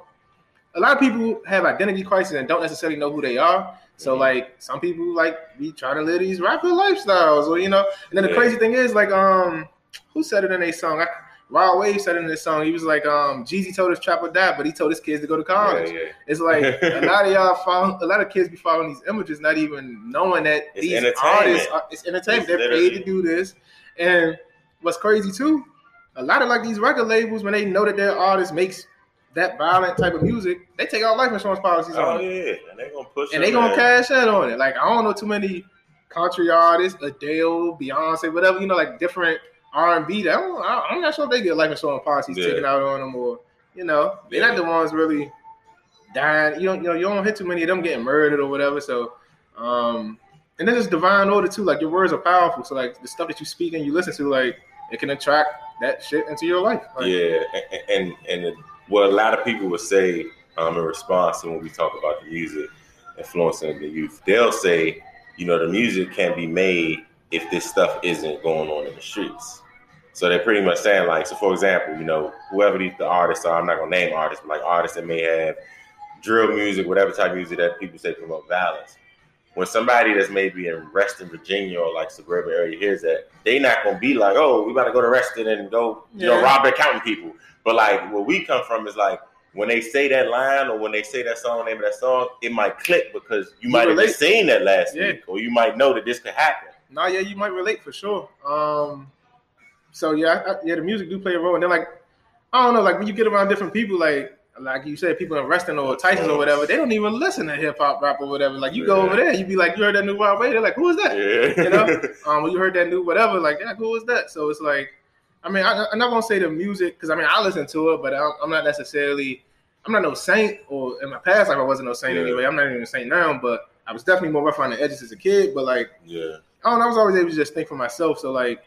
A lot of people have identity crisis and don't necessarily know who they are. So Mhm. like some people like be trying to live these rapper lifestyles, or you know. And then the Yeah. crazy thing is like um, who said it in a song? I, Rod Wave said in this song, he was like, um, Jeezy told his trap or die, but he told his kids to go to college. Yeah, yeah. It's like a lot of y'all follow, a lot of kids be following these images, not even knowing that It's these artists are it's entertainment. It's They're paid to do this. And what's crazy too, a lot of like these record labels, when they know that their artist makes that violent type of music, they take out life insurance policies Oh on it. yeah, and they gonna push. And they gonna cash out on it. Like I don't know too many country artists, Adele, Beyonce, whatever, you know, like different R and B. That I don't- I'm not sure if they get life insurance policies Yeah. taken out on them or you know, they're not the ones really dying. You don't you know, you don't hit too many of them getting murdered or whatever. So um and then there's divine order too. Like your words are powerful. So like the stuff that you speak and you listen to, like it can attract that shit into your life. Like, Yeah, and and, and what a lot of people would say um, in response to when we talk about the music influencing the youth, they'll say, you know, the music can't be made if this stuff isn't going on in the streets. So they're pretty much saying like, so for example, you know, whoever these the artists are, I'm not gonna name artists, but like artists that may have drill music, whatever type of music that people say promote violence. When somebody that's maybe in Reston, Virginia, or like suburban area hears that, they not gonna be like, "Oh, we about to go to Reston and go, you know, rob the accounting people." But like, where we come from is like when they say that line or when they say that song, name of that song, it might click because you You might have relate. just seen that last Yeah. week, or you might know that this could happen. Nah, yeah, you might relate for sure. Um, so yeah, I, yeah, the music do play a role, and then like, I don't know, like when you get around different people, like like you said, people in Reston or Tyson's or whatever, they don't even listen to hip hop rap or whatever. Like you go over there, you be like, you heard that new Wild Way? They're like, who is that? Yeah, You know? Um, when you heard that new whatever, like, yeah, who is that? So it's like, I mean, I, I'm not gonna say the music because I mean I listen to it, but I'm, I'm not necessarily, I'm not no saint, or in my past life I wasn't no saint Yeah. anyway. I'm not even a saint now, but I was definitely more rough on the edges as a kid. But like. yeah, I don't know, I was always able to just think for myself. So like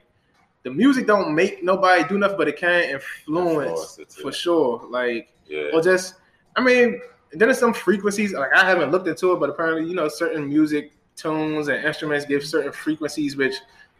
the music don't make nobody do nothing, but it can influence Influence it for sure. Like yeah. or just I mean, then there's some frequencies, like I haven't looked into it, but apparently, you know, certain music tunes and instruments give certain frequencies which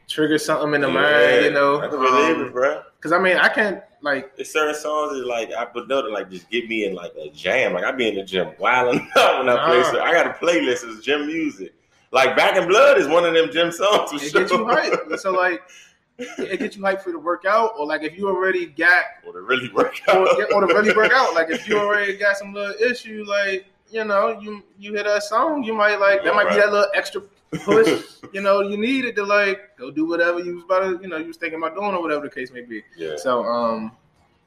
trigger something in the mind, you know. I can believe Um, it, bro. Cause I mean I can't like There's certain songs that like I put that like just get me in like a jam. Like I be in the gym wilding out when I play. So I got a playlist of gym music. Like Back in Blood is one of them gym songs. For it sure. gets you hyped. So like it gets you hyped for the workout, or like if you already got Or to really work or, out. or to really work out. Like if you already got some little issue, like you know, you you hear that song, you might like that might be that little extra push. you know, you needed to like go do whatever you was about to, you know, you was thinking about doing or whatever the case may be. yeah. So, um,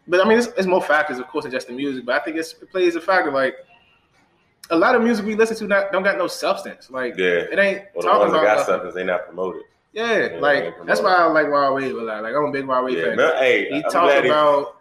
but I mean, it's, it's more factors, of course, than just the music. But I think it's, it plays a factor. Like a lot of music we listen to not, don't got no substance. Like Yeah. it ain't Or the talking ones about got nothing. something, they not promoted. Yeah, Yeah, like that's why I like Rod Wave a lot. Like I'm a big Rod Wave Yeah, fan. man, hey, he talked he- about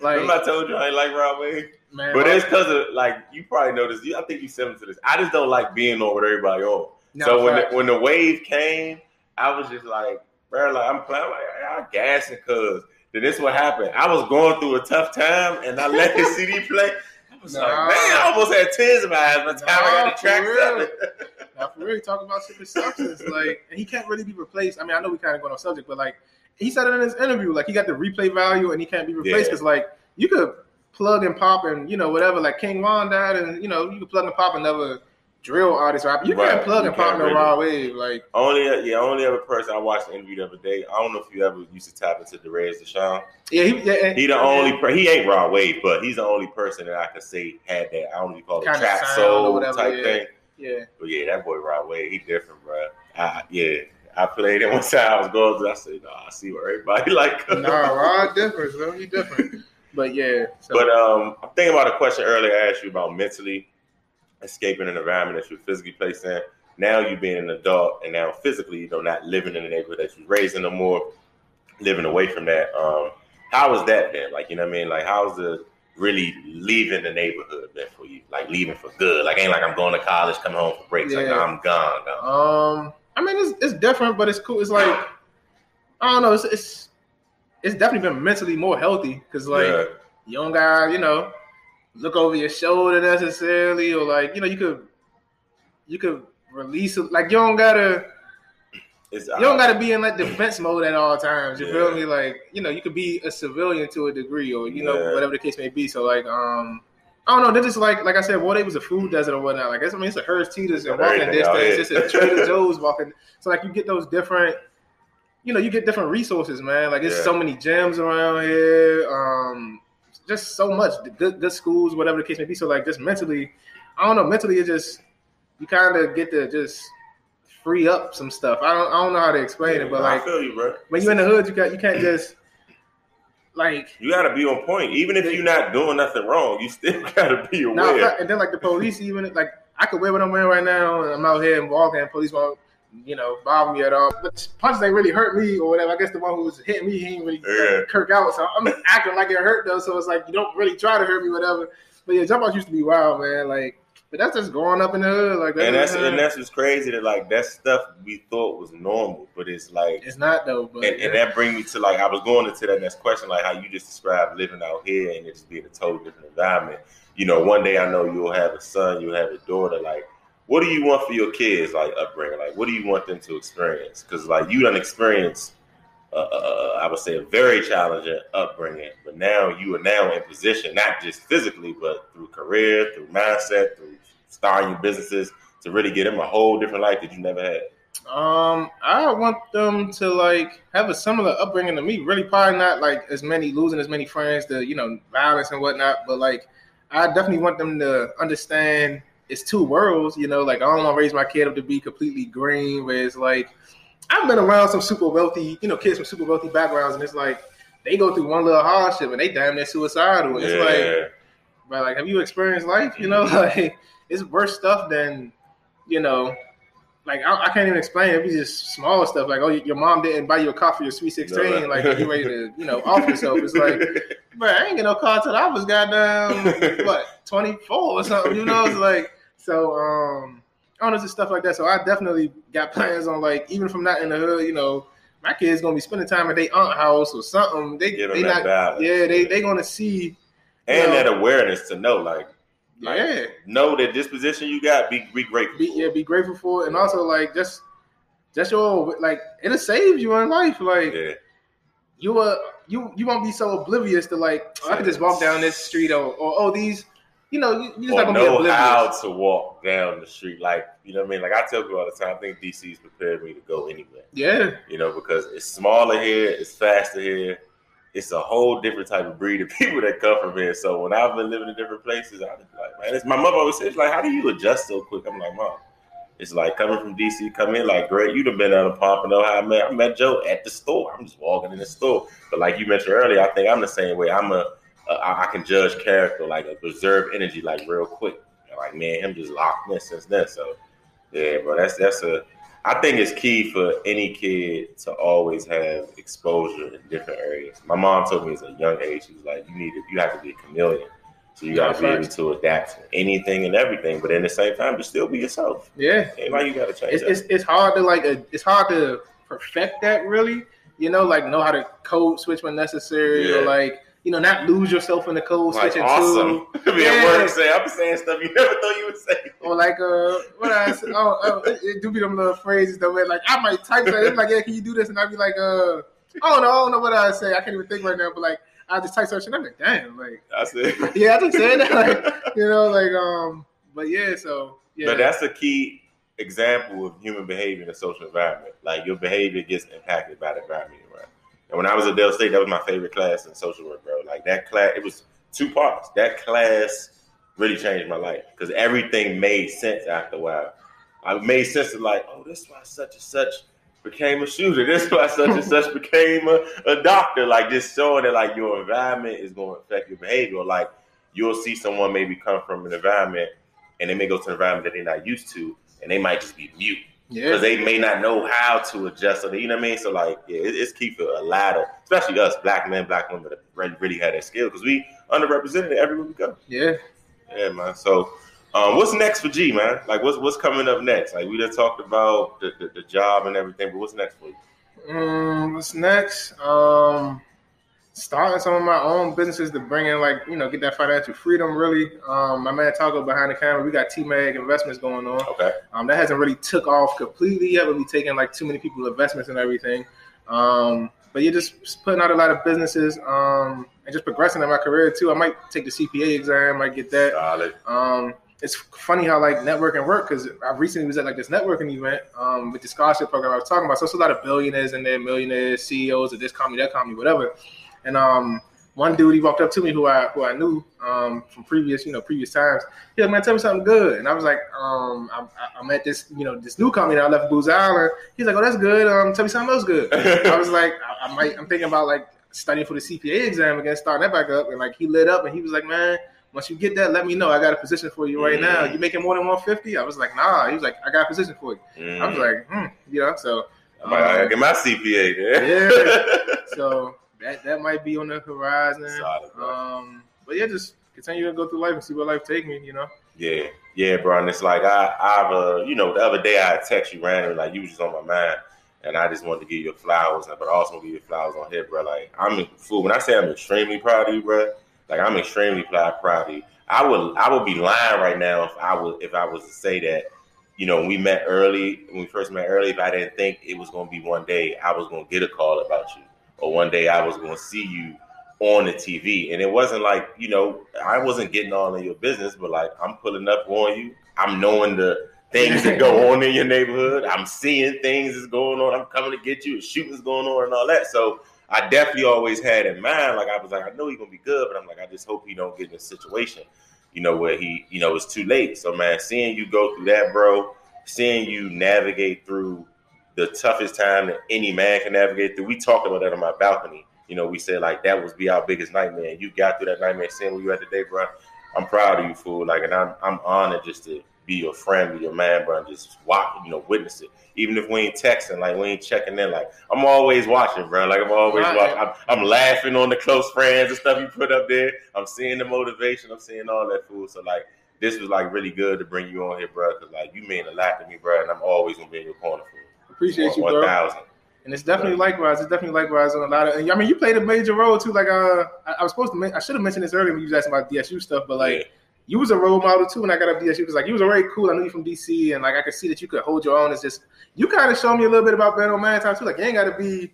like Remember I told you I like Rod Wave? man, But it's because of like you probably noticed. I think you me to this. I just don't like being on with everybody on. No, so when the, when the wave came, I was just like, bro, like I'm playing, like I'm gassing, cuz. Then this what happened. I was going through a tough time, and I let his CD play. I was like, man, I almost had tears in my eyes by the time I got the track seven. Now, for real, talking about secret substance, like, and he can't really be replaced. I mean, I know we kind of going on subject, but like, he said it in his interview, like, he got the replay value and he can't be replaced Yeah. because, like, you could plug and pop and you know whatever. Like King Von died, and you know you could plug and pop another drill artist rap. You Right. can't plug You and pop can't no really. Rod Wave. Like, Only, yeah, only other person I watched the interview the other day. I don't know if you ever used to tap into Derez De'Shon. yeah, he, yeah, and- He the only per- he ain't Rod Wave, but he's the only person that I could say had that. I don't even call it trap soul whatever, type yeah. thing. Yeah, But yeah, that boy Rod Wave, he different, bro. I, yeah, I played it one time. I was going through. I said, no, I see what everybody like. nah, raw different, bro. He different. But yeah, so, But um, I'm thinking about a question earlier I asked you about mentally escaping an environment that you're physically placed in. Now you being an adult, and now physically, you know, not living in the neighborhood that you're raised in no more, living away from that. Um, how was that then? Like, you know what I mean? Like, how's the really leaving the neighborhood for you? Like, leaving for good? Like, ain't like I'm going to college, coming home for breaks. Like, Yeah. no, I'm gone, gone. Um, I mean, it's, it's different, but it's cool. It's like I don't know. It's it's, it's definitely been mentally more healthy because like yeah, you don't you know look over your shoulder necessarily, or like you know you could you could release it. Like you don't gotta it's, you don't gotta be in like defense mode at all times. You feel me? Like you know you could be a civilian to a degree, or you know Yeah. whatever the case may be. So like um. I don't know. They're just like, like I said, Water was a food desert or whatnot. Like, it's, I mean, it's a Harris Teeter's and walking distance. It's a Trader Joe's walking. So like, you get those different you know, you get different resources, man. Like, there's Yeah. so many gyms around here. Um, just so much good, good schools, whatever the case may be. So, like, just mentally, I don't know. Mentally, it just you kind of get to just free up some stuff. I don't, I don't know how to explain it, but I like feel you, bro. when you're in the hood, you got you can't just like You gotta be on point. Even if you're not doing nothing wrong, you still gotta be Now, aware. and then like the police, even like I could wear what I'm wearing right now, and I'm out here and walking, and police won't, you know, bother me at all. But punches ain't really hurt me or whatever. I guess the one who was hitting me, he ain't really Yeah. kirk out. So I'm acting like it hurt though. So it's like you don't really try to hurt me, whatever. But yeah, jump outs used to be wild, man. Like, but that's just growing up in the hood. Like, that. and that's and that's what's crazy that like that stuff we thought was normal, but it's like it's not though. But and, and that brings me to like I was going into that next question, like how you just described living out here and it just being a totally different environment. You know, one day I know you'll have a son, you'll have a daughter. Like, what do you want for your kids, like upbringing? Like, what do you want them to experience? Because like you done experienced, uh, uh, I would say, a very challenging upbringing, but now you are now in position, not just physically, but through career, through mindset, through starting your businesses, to really get them a whole different life that you never had. Um, I want them to like have a similar upbringing to me. Really, probably not like as many losing as many friends to you know violence and whatnot. But like, I definitely want them to understand it's two worlds. You know, like I don't want to raise my kid up to be completely green. Where it's like I've been around some super wealthy, you know, kids from super wealthy backgrounds, and it's like they go through one little hardship and they damn near suicidal. And It's like, but like, have you experienced life? You know, like it's worse stuff than you know like I, I can't even explain. It be just small stuff like, oh, your mom didn't buy you a car for your sweet sixteen. No. Like you ready to, you know, off yourself. It's like, bro, I ain't get no car till I was goddamn what twenty four or something. You know, it's like so. um I don't know, just stuff like that. So I definitely got plans on like even if I'm not in the hood, you know, my kids gonna be spending time at their aunt house or something. They they that not balance. yeah they they gonna see and know. that awareness to know, like, Like, yeah know that this position you got, be be grateful. be yeah be grateful for it and also like just just your like it'll save you in life like yeah. you uh you you won't be so oblivious to like oh, I could just walk down this street or, or oh these you know you, just or not gonna be know oblivious. how to walk down the street. Like, you know what I mean? Like I tell people all the time, I think DC's prepared me to go anywhere. Yeah, You know, because it's smaller here, it's faster here. It's a whole different type of breed of people that come from here. So when I've been living in different places, I just be like, man, it's my mother always says, like, how do you adjust so quick? I'm like, mom, it's like coming from DC, come in like, great, you'd have been out of know how I met. I met Joe at the store. I'm just walking in the store. But like you mentioned earlier, I think I'm the same way. I'm a, a I I can judge character, like a preserve energy, like real quick. Like man, him just locked in since then. So yeah, bro, that's that's a. I think it's key for any kid to always have exposure in different areas. My mom told me as a young age, she was like, "You need to, you have to be a chameleon, so you got to be able to adapt to anything and everything, but at the same time, to still be yourself. yeah. Ain't like you got to change. It's, it's it's hard to like uh, it's hard to perfect that really. You know, like know how to code switch when necessary, Yeah. or like you know not lose yourself in the code like switching awesome. too. be Yeah. at work saying, I'm saying stuff you never thought you would say. Or like uh, what I say, oh, oh it, it do be them little phrases though. Where like I might type that, it's like yeah, can you do this? And I'd be like uh, I don't know, I don't know what I say. I can't even think right now, but like I just type something. I'm like damn, like that's it. yeah, I just said that, like you know, like um, but yeah, so yeah, But that's a key example of human behavior in a social environment. Like your behavior gets impacted by the environment. And when I was at Del State, that was my favorite class in social work, bro. Like that class, it was two parts. That class really changed my life because everything made sense after a while. I made sense of like, oh, this is why such and such became a shooter. This is why such and such became a, a doctor. Like just showing that like your environment is going to affect your behavior. Like you'll see someone maybe come from an environment and they may go to an environment that they're not used to, and they might just be mute because yeah, they may not know how to adjust. So you know what I mean. So like, yeah, it, it's key for a lot of, especially us, black men, black women, that really, really had that skill because we underrepresented everywhere we go. yeah. Yeah, man. So, um, what's next for G, man? Like, what's what's coming up next? Like, we just talked about the, the, the job and everything, but what's next for you? Um, what's next? Um, starting some of my own businesses to bring in, like you know, get that financial freedom. Really, um, my man Taco behind the camera. We got T Mag Investments going on. Okay. Um, that hasn't really took off completely yet. But we taking like too many people investments and everything. Um, but you're just putting out a lot of businesses. Um, and just progressing in my career too. I might take the CPA exam. Might get that. Solid. Um, it's funny how like networking work because I recently was at like this networking event um, with the scholarship program I was talking about. So it's a lot of billionaires and then millionaires, CEOs of this company, that company, whatever. And um, one dude he walked up to me who I who I knew um, from previous you know previous times. He like, man, tell me something good. And I was like, um, I'm, I'm at this you know this new company that I left Booz Allen. He's like, oh, that's good. Um, tell me something else good. I was like, I, I might. I'm thinking about like studying for the CPA exam again, starting that back up. And like he lit up and he was like, man once you get that, let me know. I got a position for you right mm. now. You making more than 150? I was like, nah. He was like, I got a position for you. Mm. I was like, hmm, you know, so um, I get my CPA there. Yeah. so that that might be on the horizon. Solid, um, but yeah, just continue to go through life and see where life take me, you know. Yeah, yeah, bro. And it's like I, I've, uh, you know, the other day I text you randomly, like you was just on my mind, and I just wanted to give you flowers, but I also want to give you flowers on here, bro. Like I'm fool. When I say I'm extremely proud of you, bro, like I'm extremely proud, proud of you. I would I would be lying right now if I was if I was to say that, you know, we met early, when we first met early, if I didn't think it was gonna be one day I was gonna get a call about you. Or one day I was gonna see you on the TV. And it wasn't like, you know, I wasn't getting all in your business, but like I'm pulling up on you. I'm knowing the things that go on in your neighborhood. I'm seeing things that's going on. I'm coming to get you. Shootings going on and all that. So I definitely always had in mind, like I was like, I know he's gonna be good, but I'm like, I just hope he don't get in a situation, you know, where he, you know, it's too late. So man, seeing you go through that, bro, seeing you navigate through the toughest time that any man can navigate through. We talked about that on my balcony. You know, we said like that was be our biggest nightmare. You got through that nightmare, seeing where you at today, bro. I'm proud of you, fool. Like, and I'm I'm honored just to be your friend, be your man, bro, and just watch, you know, witness it. Even if we ain't texting, like we ain't checking in, like I'm always watching, bro. Like I'm always right. watching. I'm, I'm, laughing on the close friends and stuff you put up there. I'm seeing the motivation. I'm seeing all that fool. So like, this was like really good to bring you on here, bro. Cause like you mean a lot to me, bro, and I'm always gonna be in your corner for Appreciate you, 1, bro. 1,000. And it's definitely likewise. It's definitely likewise on a lot of. And, I mean, you played a major role too. Like, uh, I, I was supposed to. I should have mentioned this earlier when you was asking about DSU stuff, but like. Yeah you was a role model too when I got up DSU because like you was very cool. I knew you from DC and like I could see that you could hold your own. It's just you kind of showed me a little bit about Ben Man time too. Like you ain't got to be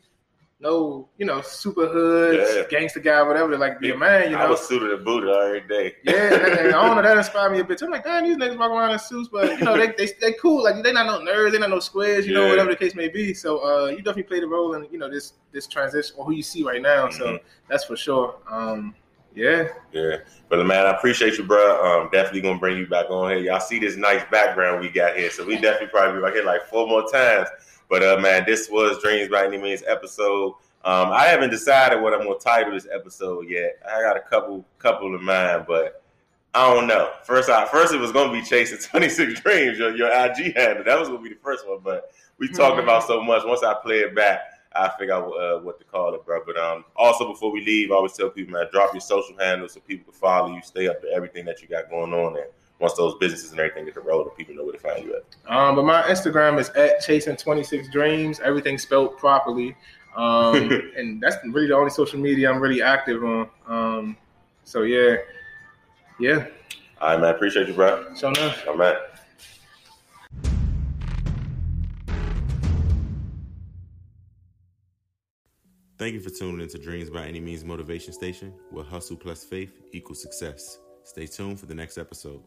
no, you know, super hood, yeah. gangster guy, whatever. To like be a man, you know. I was suited and booted every day. Yeah, I don't know that inspired me a bit. I'm like, damn, these niggas walk around in suits, but you know, they they they cool. Like they not no nerds, they not no squares, you yeah. know, whatever the case may be. So uh, you definitely played a role in you know this this transition or who you see right now. Mm-hmm. So that's for sure. Um, yeah. Yeah. But man, I appreciate you, bro. Um, definitely gonna bring you back on here. Y'all see this nice background we got here, so we definitely probably be back here like four more times. But uh, man, this was Dreams by Any Means episode. Um, I haven't decided what I'm gonna title this episode yet. I got a couple couple of mine, but I don't know. First, I first it was gonna be chasing 26 Dreams, your, your IG handle. That was gonna be the first one, but we talked mm-hmm. about so much. Once I play it back, I figure out uh, what to call it, bro. But um, also before we leave, I always tell people, man, drop your social handles so people can follow you, stay up to everything that you got going on, and once those businesses and everything get to roll, people know where to find you at. Um, but my Instagram is at chasing twenty six dreams. Everything spelled properly, um, and that's really the only social media I'm really active on. Um, so yeah, yeah. All right, man. Appreciate you, bro. So enough. All right. Thank you for tuning into Dreams by Any Means Motivation Station, where hustle plus faith equals success. Stay tuned for the next episode.